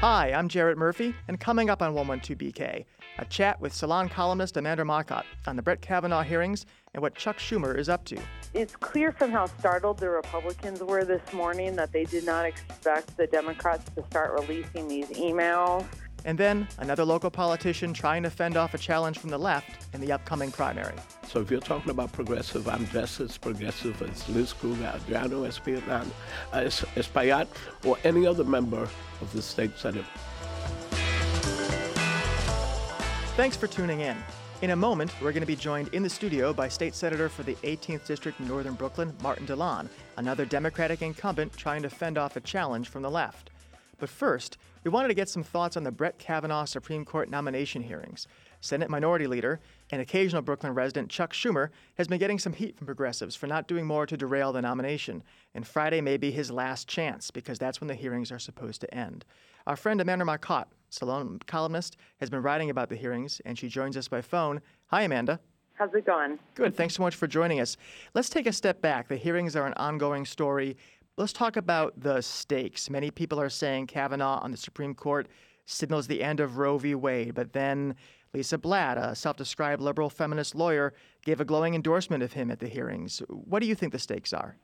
Hi, I'm Jarrett Murphy, and coming up on 112BK, a chat with Salon columnist Amanda Marcotte on the Brett Kavanaugh hearings and what Chuck Schumer is up to. It's clear from how startled the Republicans were this morning that they did not expect the Democrats to start releasing these emails. And then another local politician trying to fend off a challenge from the left in the upcoming primary. So if you're talking about progressive, I'm just as progressive as Liz Krueger, Adriano uh, Espaillat, or any other member of the state senate. Thanks for tuning in. In a moment, we're going to be joined in the studio by State Senator for the 18th District in Northern Brooklyn, Martin Dilan, another Democratic incumbent trying to fend off a challenge from the left. But first, we wanted to get some thoughts on the Brett Kavanaugh Supreme Court nomination hearings. Senate Minority Leader and occasional Brooklyn resident Chuck Schumer has been getting some heat from progressives for not doing more to derail the nomination. And Friday may be his last chance because that's when the hearings are supposed to end. Our friend Amanda Marcotte, Salon columnist, has been writing about the hearings and she joins us by phone. Hi, Amanda. How's it going? Good. Thanks so much for joining us. Let's take a step back. The hearings are an ongoing story. Let's talk about the stakes. Many people are saying Kavanaugh on the Supreme Court signals the end of Roe v. Wade, but then Lisa Blatt, a self described liberal feminist lawyer, gave a glowing endorsement of him at the hearings. What do you think the stakes are?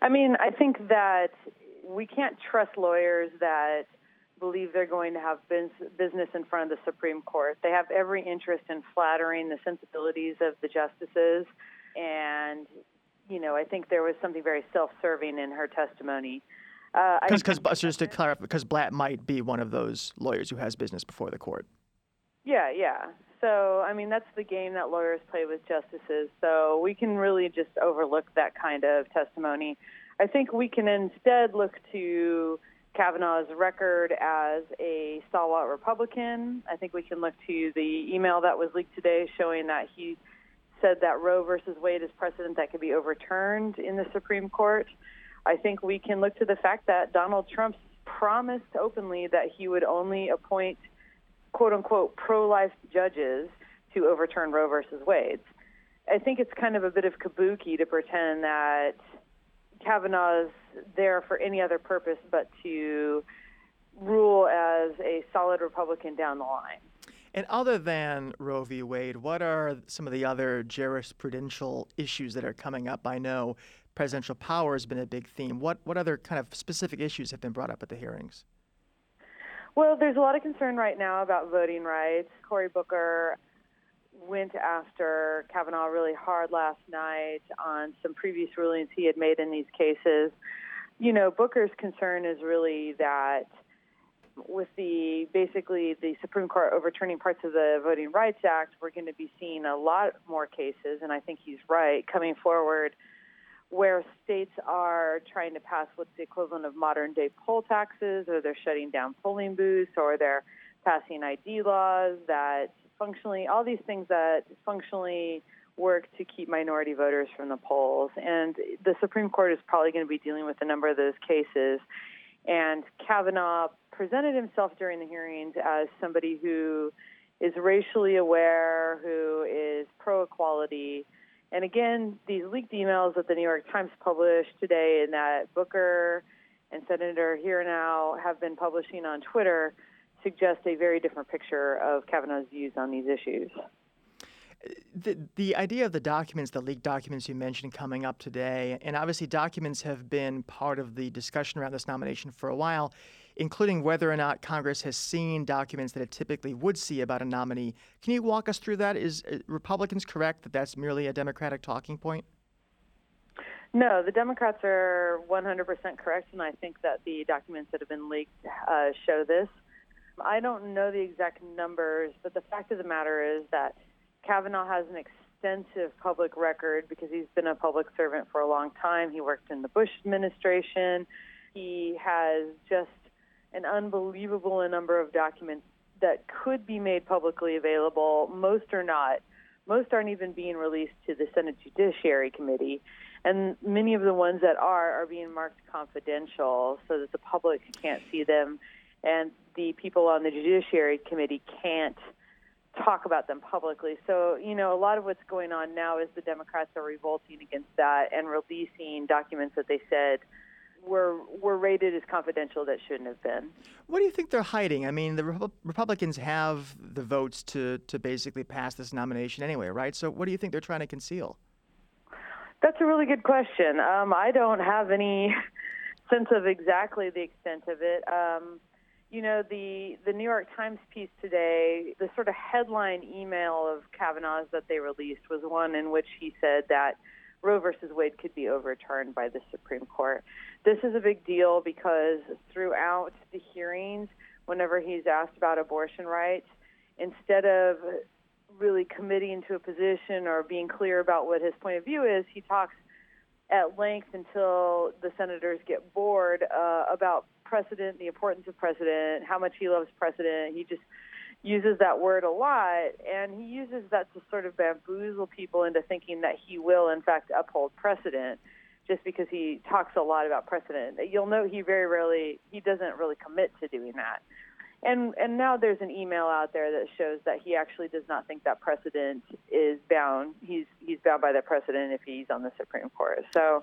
I mean, I think that we can't trust lawyers that believe they're going to have business in front of the Supreme Court. They have every interest in flattering the sensibilities of the justices. And, you know, I think there was something very self serving in her testimony. Because, uh, just to clarify, because Blatt might be one of those lawyers who has business before the court. Yeah, yeah. So, I mean, that's the game that lawyers play with justices. So, we can really just overlook that kind of testimony. I think we can instead look to Kavanaugh's record as a stalwart Republican. I think we can look to the email that was leaked today showing that he said that Roe versus Wade is precedent that could be overturned in the Supreme Court. I think we can look to the fact that Donald Trump promised openly that he would only appoint quote unquote pro life judges to overturn Roe versus Wade. I think it's kind of a bit of kabuki to pretend that Kavanaugh's there for any other purpose but to rule as a solid Republican down the line. And other than Roe v. Wade, what are some of the other jurisprudential issues that are coming up? I know presidential power has been a big theme. What what other kind of specific issues have been brought up at the hearings? Well, there's a lot of concern right now about voting rights. Cory Booker went after Kavanaugh really hard last night on some previous rulings he had made in these cases. You know, Booker's concern is really that with the basically the Supreme Court overturning parts of the Voting Rights Act, we're going to be seeing a lot more cases, and I think he's right, coming forward where states are trying to pass what's the equivalent of modern day poll taxes, or they're shutting down polling booths, or they're passing ID laws that functionally, all these things that functionally work to keep minority voters from the polls. And the Supreme Court is probably going to be dealing with a number of those cases. And Kavanaugh presented himself during the hearings as somebody who is racially aware, who is pro equality and again, these leaked emails that the New York Times published today and that Booker and Senator Hirono have been publishing on Twitter suggest a very different picture of Kavanaugh's views on these issues. The, the idea of the documents, the leaked documents you mentioned coming up today, and obviously documents have been part of the discussion around this nomination for a while including whether or not Congress has seen documents that it typically would see about a nominee. Can you walk us through that? Is uh, Republicans correct that that's merely a Democratic talking point? No, the Democrats are 100% correct, and I think that the documents that have been leaked uh, show this. I don't know the exact numbers, but the fact of the matter is that Kavanaugh has an extensive public record because he's been a public servant for a long time. He worked in the Bush administration. He has just an unbelievable number of documents that could be made publicly available. Most are not. Most aren't even being released to the Senate Judiciary Committee. And many of the ones that are are being marked confidential so that the public can't see them and the people on the Judiciary Committee can't talk about them publicly. So, you know, a lot of what's going on now is the Democrats are revolting against that and releasing documents that they said were were rated as confidential that shouldn't have been. What do you think they're hiding? I mean, the Repu- Republicans have the votes to to basically pass this nomination anyway, right? So what do you think they're trying to conceal? That's a really good question. Um, I don't have any sense of exactly the extent of it. Um, you know, the the New York Times piece today, the sort of headline email of Kavanaugh's that they released was one in which he said that Roe versus Wade could be overturned by the Supreme Court. This is a big deal because throughout the hearings, whenever he's asked about abortion rights, instead of really committing to a position or being clear about what his point of view is, he talks at length until the senators get bored uh, about precedent, the importance of precedent, how much he loves precedent. He just uses that word a lot, and he uses that to sort of bamboozle people into thinking that he will, in fact, uphold precedent just because he talks a lot about precedent. You'll note he very rarely, he doesn't really commit to doing that. And and now there's an email out there that shows that he actually does not think that precedent is bound. He's he's bound by that precedent if he's on the Supreme Court. So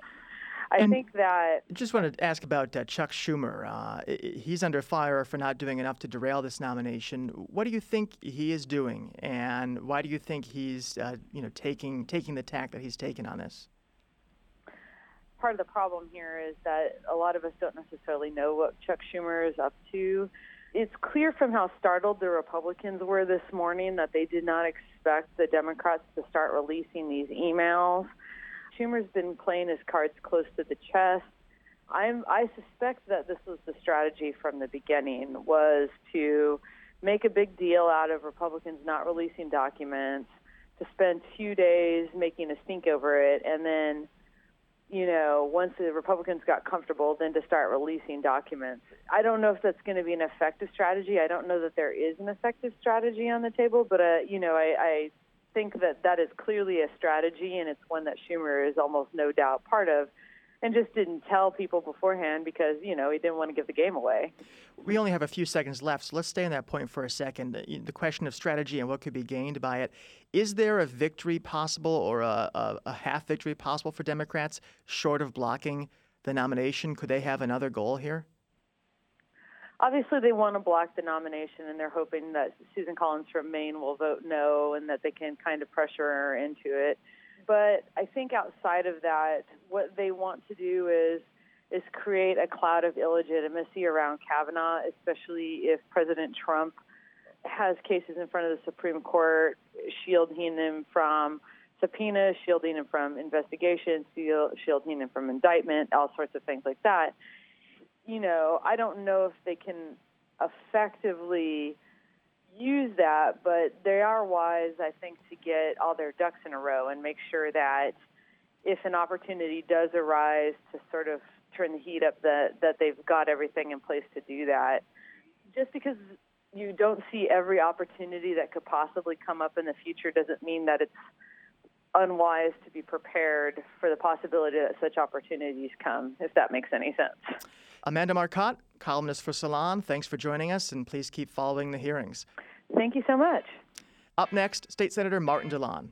I And think that I Just wanted to ask about uh, Chuck Schumer. Uh, he's under fire for not doing enough to derail this nomination. What do you think he is doing, and why do you think he's, uh, you know, taking taking the tack that he's taken on this? part of the problem here is that a lot of us don't necessarily know what Chuck Schumer is up to. It's clear from how startled the Republicans were this morning that they did not expect the Democrats to start releasing these emails. Schumer's been playing his cards close to the chest. I'm, I suspect that this was the strategy from the beginning was to make a big deal out of Republicans not releasing documents, to spend two days making a stink over it, and then you know, once the Republicans got comfortable, then to start releasing documents. I don't know if that's going to be an effective strategy. I don't know that there is an effective strategy on the table, but uh, you know, I, I think that that is clearly a strategy, and it's one that Schumer is almost no doubt part of, and just didn't tell people beforehand because you know he didn't want to give the game away. We only have a few seconds left, so let's stay on that point for a second. The- question of strategy and what could be gained by it. Is there a victory possible or a, a, a half victory possible for Democrats short of blocking the nomination? Could they have another goal here? Obviously, they want to block the nomination, and they're hoping that Susan Collins from Maine will vote no, and that they can kind of pressure her into it. But I think outside of that, what they want to do is is create a cloud of illegitimacy around Kavanaugh, especially if President Trump has cases in front of the Supreme Court shielding him from subpoenas, shielding him from investigation, shielding him from indictment, all sorts of things like that. You know, I don't know if they can effectively use that, but they are wise, I think, to get all their ducks in a row and make sure that if an opportunity does arise to sort of turn the heat up, that that they've got everything in place to do that. Just because you don't see every opportunity that could possibly come up in the future doesn't mean that it's unwise to be prepared for the possibility that such opportunities come, if that makes any sense. Amanda Marcotte, columnist for Salon, thanks for joining us, and please keep following the hearings. Thank you so much. Up next, State Senator Martin Dilan.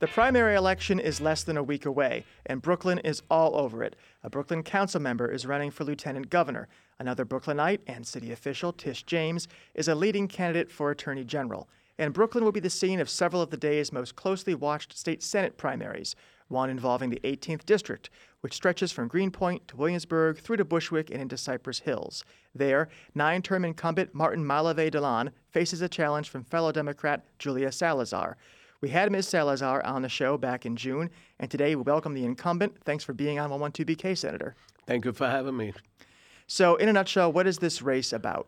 The primary election is less than a week away, and Brooklyn is all over it. A Brooklyn council member is running for lieutenant governor. Another Brooklynite and city official, Tish James, is a leading candidate for attorney general. And Brooklyn will be the scene of several of the day's most closely watched state senate primaries, one involving the 18th district, which stretches from Greenpoint to Williamsburg through to Bushwick and into Cypress Hills. There, nine term incumbent Martin Malave Dilan faces a challenge from fellow Democrat Julia Salazar. We had Ms. Salazar on the show back in June, and today we welcome the incumbent. Thanks for being on 112BK, Senator. Thank you for having me. So, in a nutshell, what is this race about?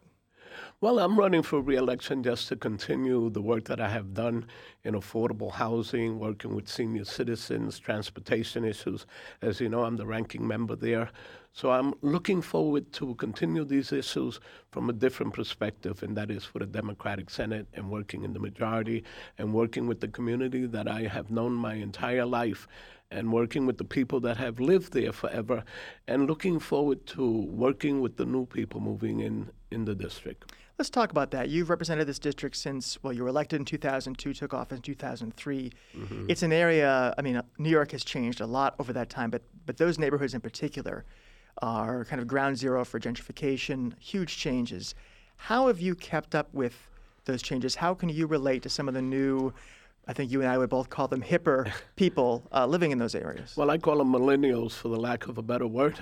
Well, I'm running for reelection just to continue the work that I have done in affordable housing, working with senior citizens, transportation issues. As you know, I'm the ranking member there. So I'm looking forward to continue these issues from a different perspective, and that is for the Democratic Senate and working in the majority and working with the community that I have known my entire life and working with the people that have lived there forever and looking forward to working with the new people moving in in the district. Let's talk about that. You've represented this district since, well, you were elected in 2002, took office in 2003. Mm-hmm. It's an area, I mean, New York has changed a lot over that time, but, but those neighborhoods in particular are kind of ground zero for gentrification, huge changes. How have you kept up with those changes? How can you relate to some of the new, I think you and I would both call them hipper people uh, living in those areas? Well, I call them millennials for the lack of a better word.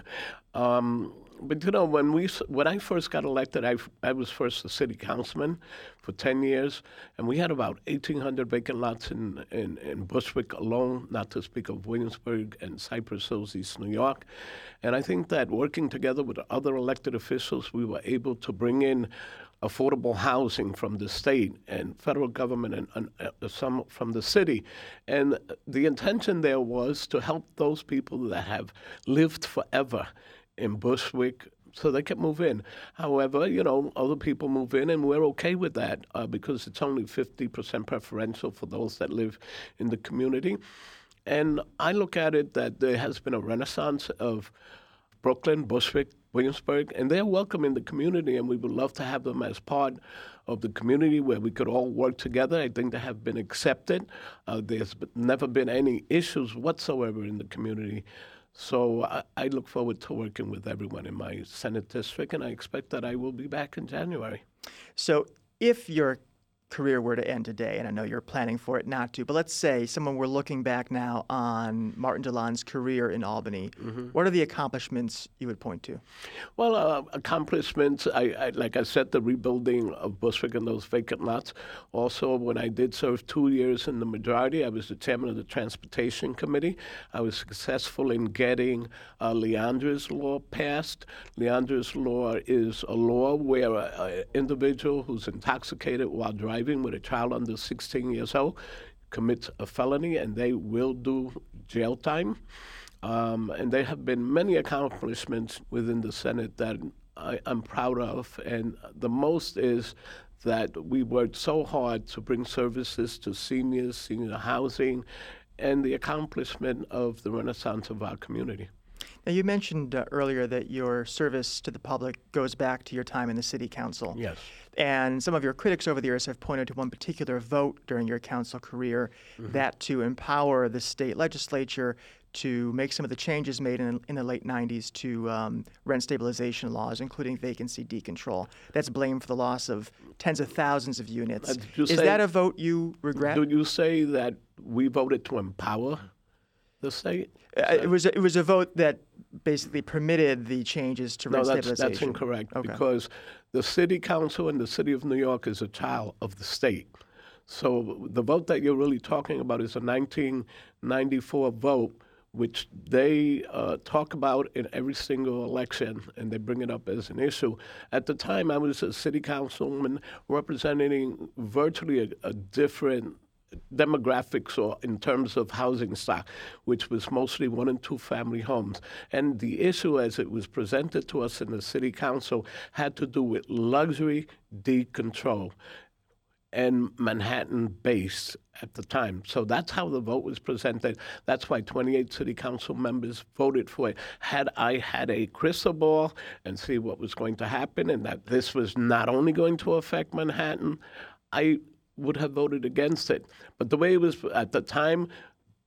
Um, but you know, when we when I first got elected, I, I was first a city councilman for ten years, and we had about eighteen hundred vacant lots in, in, in Bushwick alone, not to speak of Williamsburg and Cypress Hills, East New York. And I think that working together with other elected officials, we were able to bring in affordable housing from the state and federal government and, and uh, some from the city. And the intention there was to help those people that have lived forever in Bushwick, so they can move in. However, you know, other people move in, and we're okay with that uh, because it's only 50% preferential for those that live in the community. And I look at it that there has been a renaissance of Brooklyn, Bushwick, Williamsburg, and they're welcome in the community, and we would love to have them as part of the community where we could all work together. I think they have been accepted. Uh, there's never been any issues whatsoever in the community so I, I, look forward to working with everyone in my Senate district, and I expect that I will be back in January. So if you're career were to end today, and I know you're planning for it not to, but let's say someone were looking back now on Martin Dilan's career in Albany, mm-hmm. what are the accomplishments you would point to? Well, uh, accomplishments, I, I, like I said, the rebuilding of Bushwick and those vacant lots. Also, when I did serve two years in the majority, I was the chairman of the Transportation Committee. I was successful in getting uh, Leandra's Law passed. Leandra's Law is a law where an individual who's intoxicated while driving driving with a child under 16 years old commits a felony and they will do jail time. Um, and there have been many accomplishments within the Senate that I, am proud of. And the most is that we worked so hard to bring services to seniors, senior housing, and the accomplishment of the renaissance of our community. Now, you mentioned uh, earlier that your service to the public goes back to your time in the city council. Yes. And some of your critics over the years have pointed to one particular vote during your council career mm-hmm. that to empower the state legislature to make some of the changes made in, in the late 90s to um, rent stabilization laws, including vacancy decontrol. That's blamed for the loss of tens of thousands of units. Uh, Is say, that a vote you regret? Do you say that we voted to empower the state? Uh, it was it was a vote that basically permitted the changes to rent no, that's, stabilization. that's incorrect okay. because the city council in the city of New York is a child of the state. So the vote that you're really talking about is a 1994 vote, which they uh, talk about in every single election, and they bring it up as an issue. At the time, I was a city councilman representing virtually a, a different demographics or in terms of housing stock, which was mostly one and two family homes. And the issue as it was presented to us in the city council had to do with luxury decontrol and Manhattan base at the time. So that's how the vote was presented. That's why 28 city council members voted for it. Had I had a crystal ball and see what was going to happen and that this was not only going to affect Manhattan, I would have voted against it. But the way it was at the time,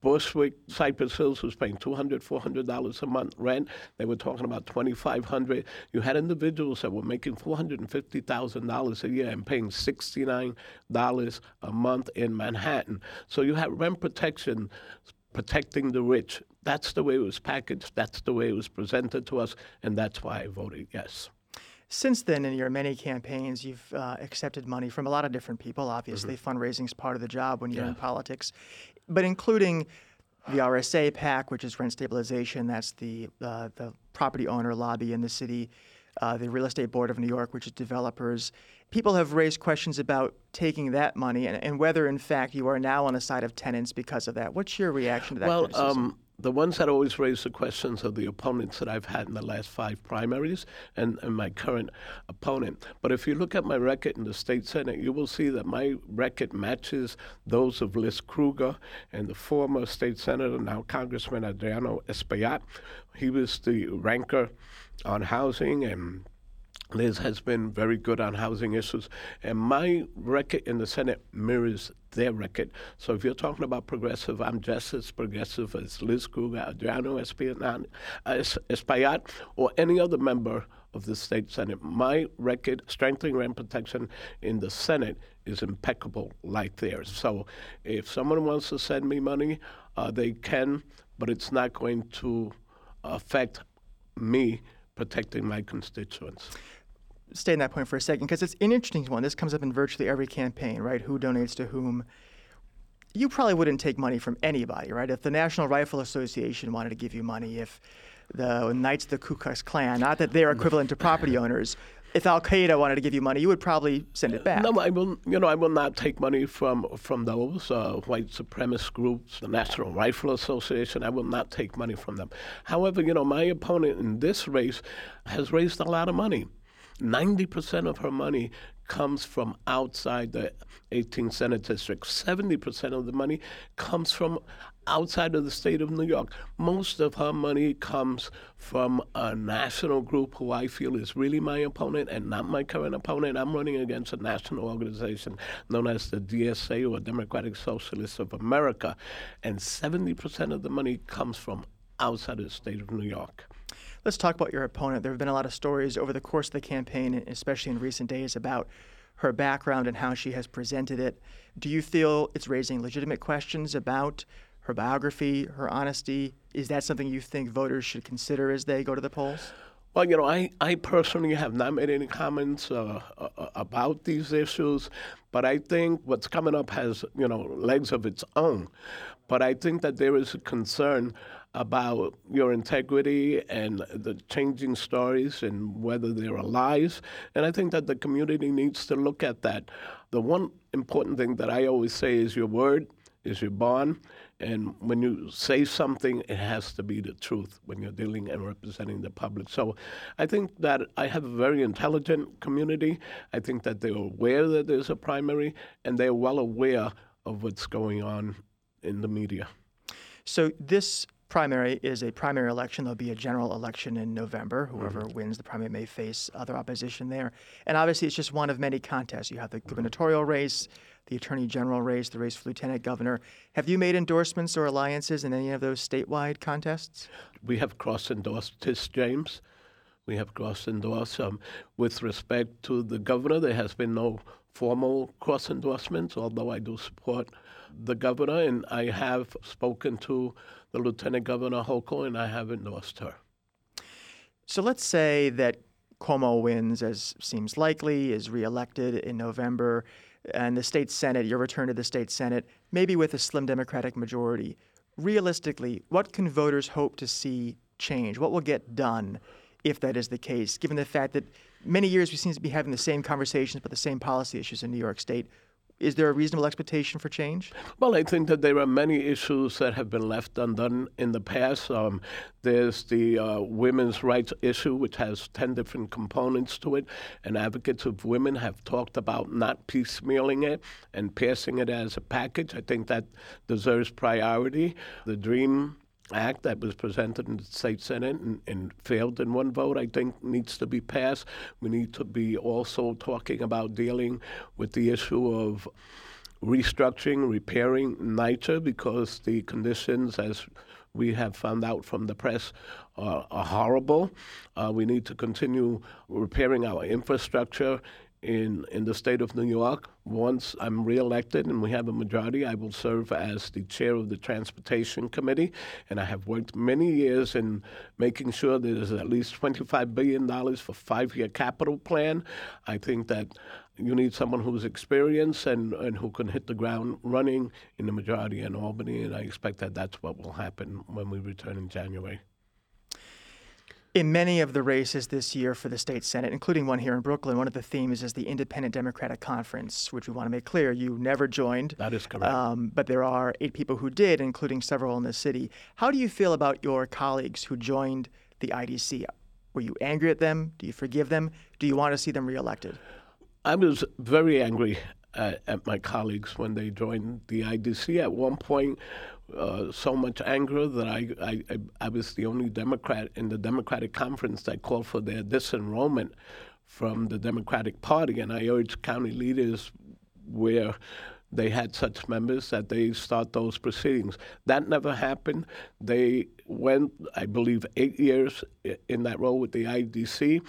Bushwick, Cypress Hills was paying $200, $400 a month rent. They were talking about 2,500. You had individuals that were making $450,000 a year and paying $69 a month in Manhattan. So you had rent protection protecting the rich. That's the way it was packaged. That's the way it was presented to us. And that's why I voted yes. Since then, in your many campaigns, you've uh, accepted money from a lot of different people. Obviously, mm-hmm. fundraising is part of the job when you're yeah. in politics, but including the RSA PAC, which is rent stabilization. That's the uh, the property owner lobby in the city. Uh, the Real Estate Board of New York, which is developers. People have raised questions about taking that money and, and whether, in fact, you are now on the side of tenants because of that. What's your reaction to that? Well, um, the ones that always raise the questions are the opponents that I've had in the last five primaries and, and, my current opponent. But if you look at my record in the state senate, you will see that my record matches those of Liz Krueger and the former state senator, now Congressman Adriano Espaillat. He was the ranker on housing and Liz has been very good on housing issues, and my record in the Senate mirrors their record. So if you're talking about progressive, I'm just as progressive as Liz Krueger, Adriano Espaillat, or any other member of the state Senate. My record, strengthening rent protection in the Senate, is impeccable like theirs. So if someone wants to send me money, uh, they can, but it's not going to affect me protecting my constituents stay in that point for a second because it's an interesting one. This comes up in virtually every campaign, right? Who donates to whom? You probably wouldn't take money from anybody, right? If the National Rifle Association wanted to give you money, if the Knights of the Ku Klux Klan, not that they're equivalent to property owners, if Al Qaeda wanted to give you money, you would probably send it back. No, I will. You know, I will not take money from from those uh, white supremacist groups, the National Rifle Association. I will not take money from them. However, you know, my opponent in this race has raised a lot of money. 90% of her money comes from outside the 18th Senate District. 70% of the money comes from outside of the state of New York. Most of her money comes from a national group who I feel is really my opponent and not my current opponent. I'm running against a national organization known as the DSA or Democratic Socialists of America. And 70% of the money comes from outside of the state of New York. Let's talk about your opponent. There have been a lot of stories over the course of the campaign, especially in recent days, about her background and how she has presented it. Do you feel it's raising legitimate questions about her biography, her honesty? Is that something you think voters should consider as they go to the polls? Well, you know, I, I personally have not made any comments uh, uh, about these issues, but I think what's coming up has, you know, legs of its own. But I think that there is a concern about your integrity and the changing stories and whether they are lies. And I think that the community needs to look at that. The one important thing that I always say is your word is your bond. And when you say something, it has to be the truth when you're dealing and representing the public. So I think that I have a very intelligent community. I think that they're aware that there's a primary and they're well aware of what's going on in the media. So this primary is a primary election. There'll be a general election in November. Whoever mm-hmm. wins the primary may face other opposition there. And obviously, it's just one of many contests. You have the gubernatorial race, the attorney general race, the race for lieutenant governor. Have you made endorsements or alliances in any of those statewide contests? We have cross endorsed Tish James. We have cross endorsed. Um, with respect to the governor, there has been no formal cross endorsements, although I do support the governor, and I have spoken to the Lieutenant Governor Hochul, and I have endorsed her. So let's say that Cuomo wins, as seems likely, is reelected in November, and the state Senate, your return to the state Senate, maybe with a slim Democratic majority. Realistically, what can voters hope to see change? What will get done if that is the case, given the fact that many years we seem to be having the same conversations but the same policy issues in New York State? is there a reasonable expectation for change? Well, I think that there are many issues that have been left undone in the past. Um, there's the uh, women's rights issue, which has 10 different components to it, and advocates of women have talked about not piecemealing it and passing it as a package. I think that deserves priority. The DREAM Act that was presented in the state senate and, and, failed in one vote, I think needs to be passed. We need to be also talking about dealing with the issue of restructuring, repairing NYCHA because the conditions, as we have found out from the press, uh, are horrible. Uh, we need to continue repairing our infrastructure in, in the state of New York. Once I'm reelected and we have a majority, I will serve as the chair of the Transportation Committee. And I have worked many years in making sure there's at least $25 billion for five-year capital plan. I think that you need someone who's experienced and, and who can hit the ground running in the majority in Albany. And I expect that that's what will happen when we return in January. In many of the races this year for the state senate, including one here in Brooklyn, one of the themes is the Independent Democratic Conference, which we want to make clear you never joined. That is correct. Um, but there are eight people who did, including several in the city. How do you feel about your colleagues who joined the IDC? Were you angry at them? Do you forgive them? Do you want to see them reelected? I was very angry at, at my colleagues when they joined the IDC. At one point, uh, so much anger that I, I, I was the only Democrat in the Democratic conference that called for their disenrollment from the Democratic Party, and I urged county leaders where they had such members that they start those proceedings. That never happened. They went, I believe, eight years in that role with the IDC,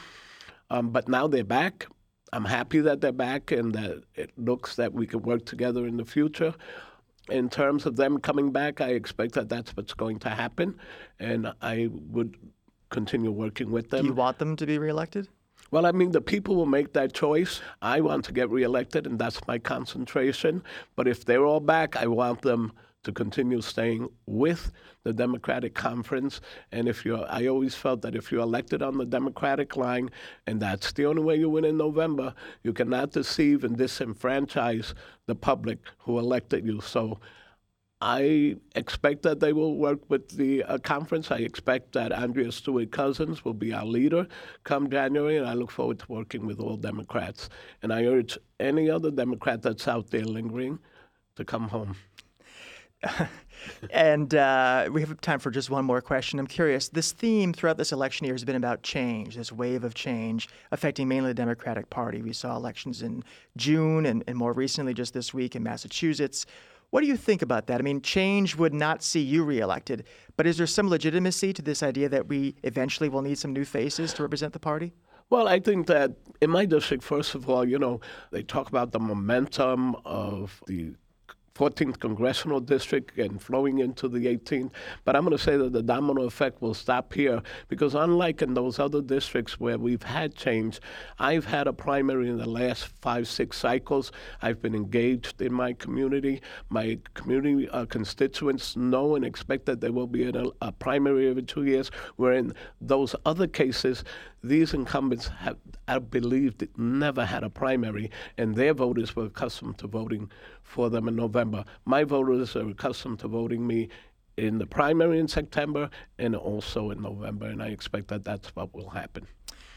um, but now they're back. I'm happy that they're back and that it looks that we can work together in the future in terms of them coming back, I expect that that's what's going to happen, and I would continue working with them. Do you want them to be reelected? Well, I mean, the people will make that choice. I want to get reelected, and that's my concentration. But if they're all back, I want them to continue staying with the Democratic conference. And if you're, I always felt that if you're elected on the Democratic line, and that's the only way you win in November, you cannot deceive and disenfranchise the public who elected you. So I expect that they will work with the uh, conference. I expect that Andrea Stewart Cousins will be our leader come January, and I look forward to working with all Democrats. And I urge any other Democrat that's out there lingering to come home. and uh, we have time for just one more question. I'm curious. This theme throughout this election year has been about change, this wave of change affecting mainly the Democratic Party. We saw elections in June and, and more recently, just this week in Massachusetts. What do you think about that? I mean, change would not see you reelected, but is there some legitimacy to this idea that we eventually will need some new faces to represent the party? Well, I think that in my district, first of all, you know, they talk about the momentum of the 14th congressional district and flowing into the 18th. But I'm going to say that the domino effect will stop here because, unlike in those other districts where we've had change, I've had a primary in the last five, six cycles. I've been engaged in my community. My community uh, constituents know and expect that there will be a, a primary every two years, where in those other cases, these incumbents have, I believe, never had a primary, and their voters were accustomed to voting for them in November. My voters are accustomed to voting me in the primary in September and also in November, and I expect that that's what will happen.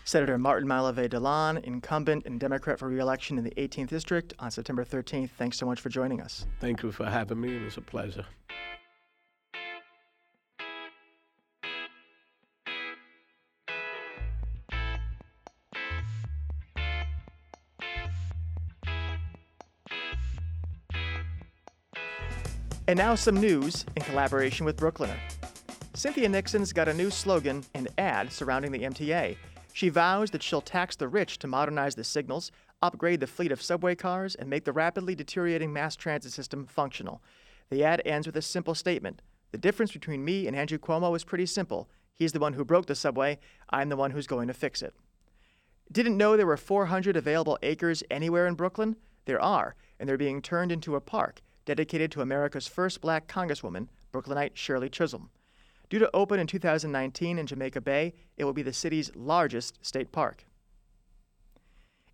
Senator Martin Malave Dilan, incumbent and Democrat for reelection in the 18th District on September 13th. Thanks so much for joining us. Thank you for having me. It was a pleasure. And now some news in collaboration with Brooklyner. Cynthia Nixon's got a new slogan and ad surrounding the MTA. She vows that she'll tax the rich to modernize the signals, upgrade the fleet of subway cars, and make the rapidly deteriorating mass transit system functional. The ad ends with a simple statement The difference between me and Andrew Cuomo is pretty simple. He's the one who broke the subway, I'm the one who's going to fix it. Didn't know there were 400 available acres anywhere in Brooklyn? There are, and they're being turned into a park dedicated to America's first black Congresswoman, Brooklynite Shirley Chisholm. Due to open in 2019 in Jamaica Bay, it will be the city's largest state park.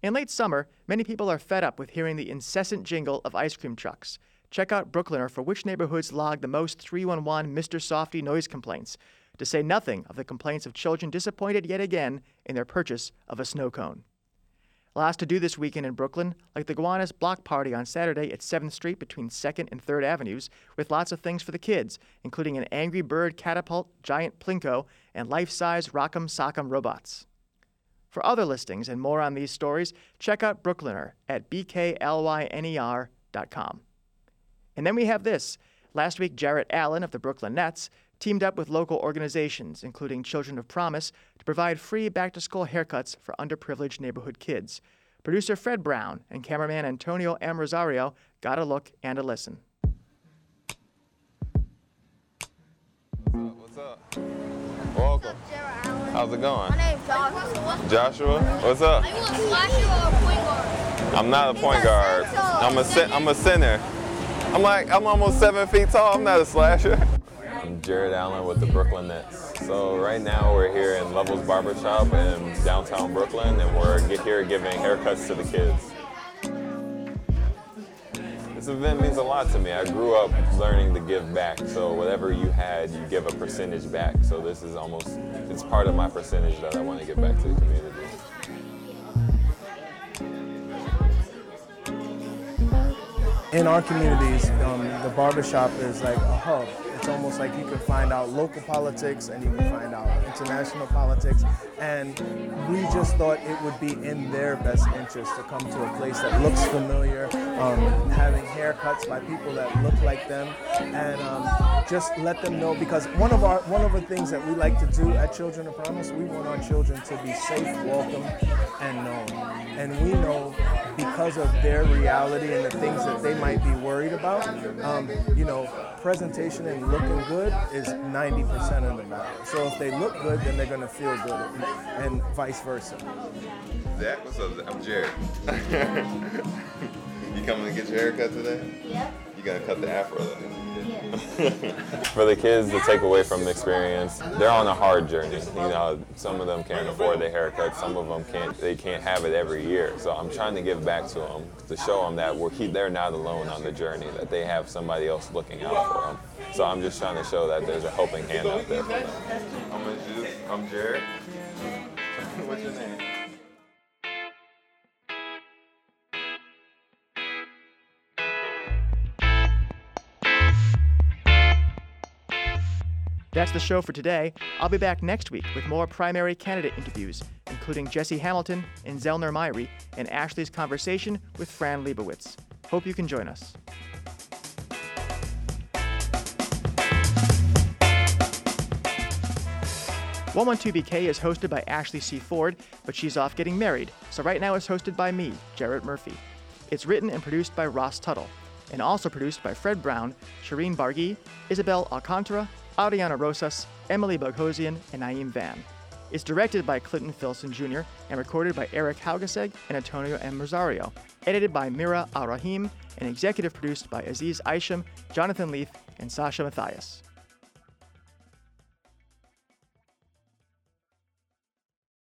In late summer, many people are fed up with hearing the incessant jingle of ice cream trucks. Check out Brooklyner for which neighborhoods log the most 311 Mister Softee noise complaints, to say nothing of the complaints of children disappointed yet again in their purchase of a snow cone. Lots to do this weekend in Brooklyn, like the Gowanus Block Party on Saturday at 7th Street between 2nd and 3rd Avenues, with lots of things for the kids, including an Angry Bird catapult, giant Plinko, and life size Rock'em Sock'em robots. For other listings and more on these stories, check out Brooklyner at bklyner.com. And then we have this. Last week, Jarrett Allen of the Brooklyn Nets teamed up with local organizations, including Children of Promise, to provide free back to school haircuts for underprivileged neighborhood kids. Producer Fred Brown and cameraman Antonio M. Rosario got a look and a listen. What's up? What's up? Welcome. What's How's it going? My name's Joshua. Joshua? What's up? Are you a slasher or a point guard? I'm not a point guard. I'm a, I'm a center. I'm like, I'm almost seven feet tall. I'm not a slasher. Jarrett Allen with the Brooklyn Nets. So right now we're here in Levels Barbershop in downtown Brooklyn, and we're here giving haircuts to the kids. This event means a lot to me. I grew up learning to give back. So whatever you had, you give a percentage back. So this is almost, it's part of my percentage that I want to give back to the community. in our communities, um, the barbershop is like a hub. It's almost like you can find out local politics and you can find out international politics. And we just thought it would be in their best interest to come to a place that looks familiar, um, having haircuts by people that look like them, and um, just let them know. Because one of our one of the things that we like to do at Children of Promise, we want our children to be safe, welcome, and known. And we know because of their reality and the things that they might be worried about, um, you know, presentation and looking good is 90% of the matter. So if they look good, then they're going to feel good, and vice versa. Zach, what's up? I'm Jarrett. you coming to get your haircut today? Yep. You gonna cut the afro though? For the kids to take away from the experience, they're on a hard journey. You know, some of them can't afford their haircut, some of them can't. They can't have it every year. So I'm trying to give back to them to show them that we're, they're not alone on the journey. That they have somebody else looking out for them. So I'm just trying to show that there's a helping hand out there for them. I'm, I'm Jarrett. What's your name? That's the show for today. I'll be back next week with more primary candidate interviews, including Jesse Hamilton and Zellnor Myrie, and Ashley's conversation with Fran Lebowitz. Hope you can join us. One One Two BK is hosted by Ashley C. Ford, but she's off getting married, so right now it's hosted by me, Jarrett Murphy. It's written and produced by Ross Tuttle, and also produced by Fred Brown, Shireen Barghi, Isabel Alcantara, Ariana Rosas, Emily Boghossian, and Naeem Van. It's directed by Clinton Filson Jr. and recorded by Eric Haugesegg and Antonio M. Rosario. Edited by Mira Al-Rahim and executive produced by Aziz Isham, Jonathan Leaf, and Sasha Matthias.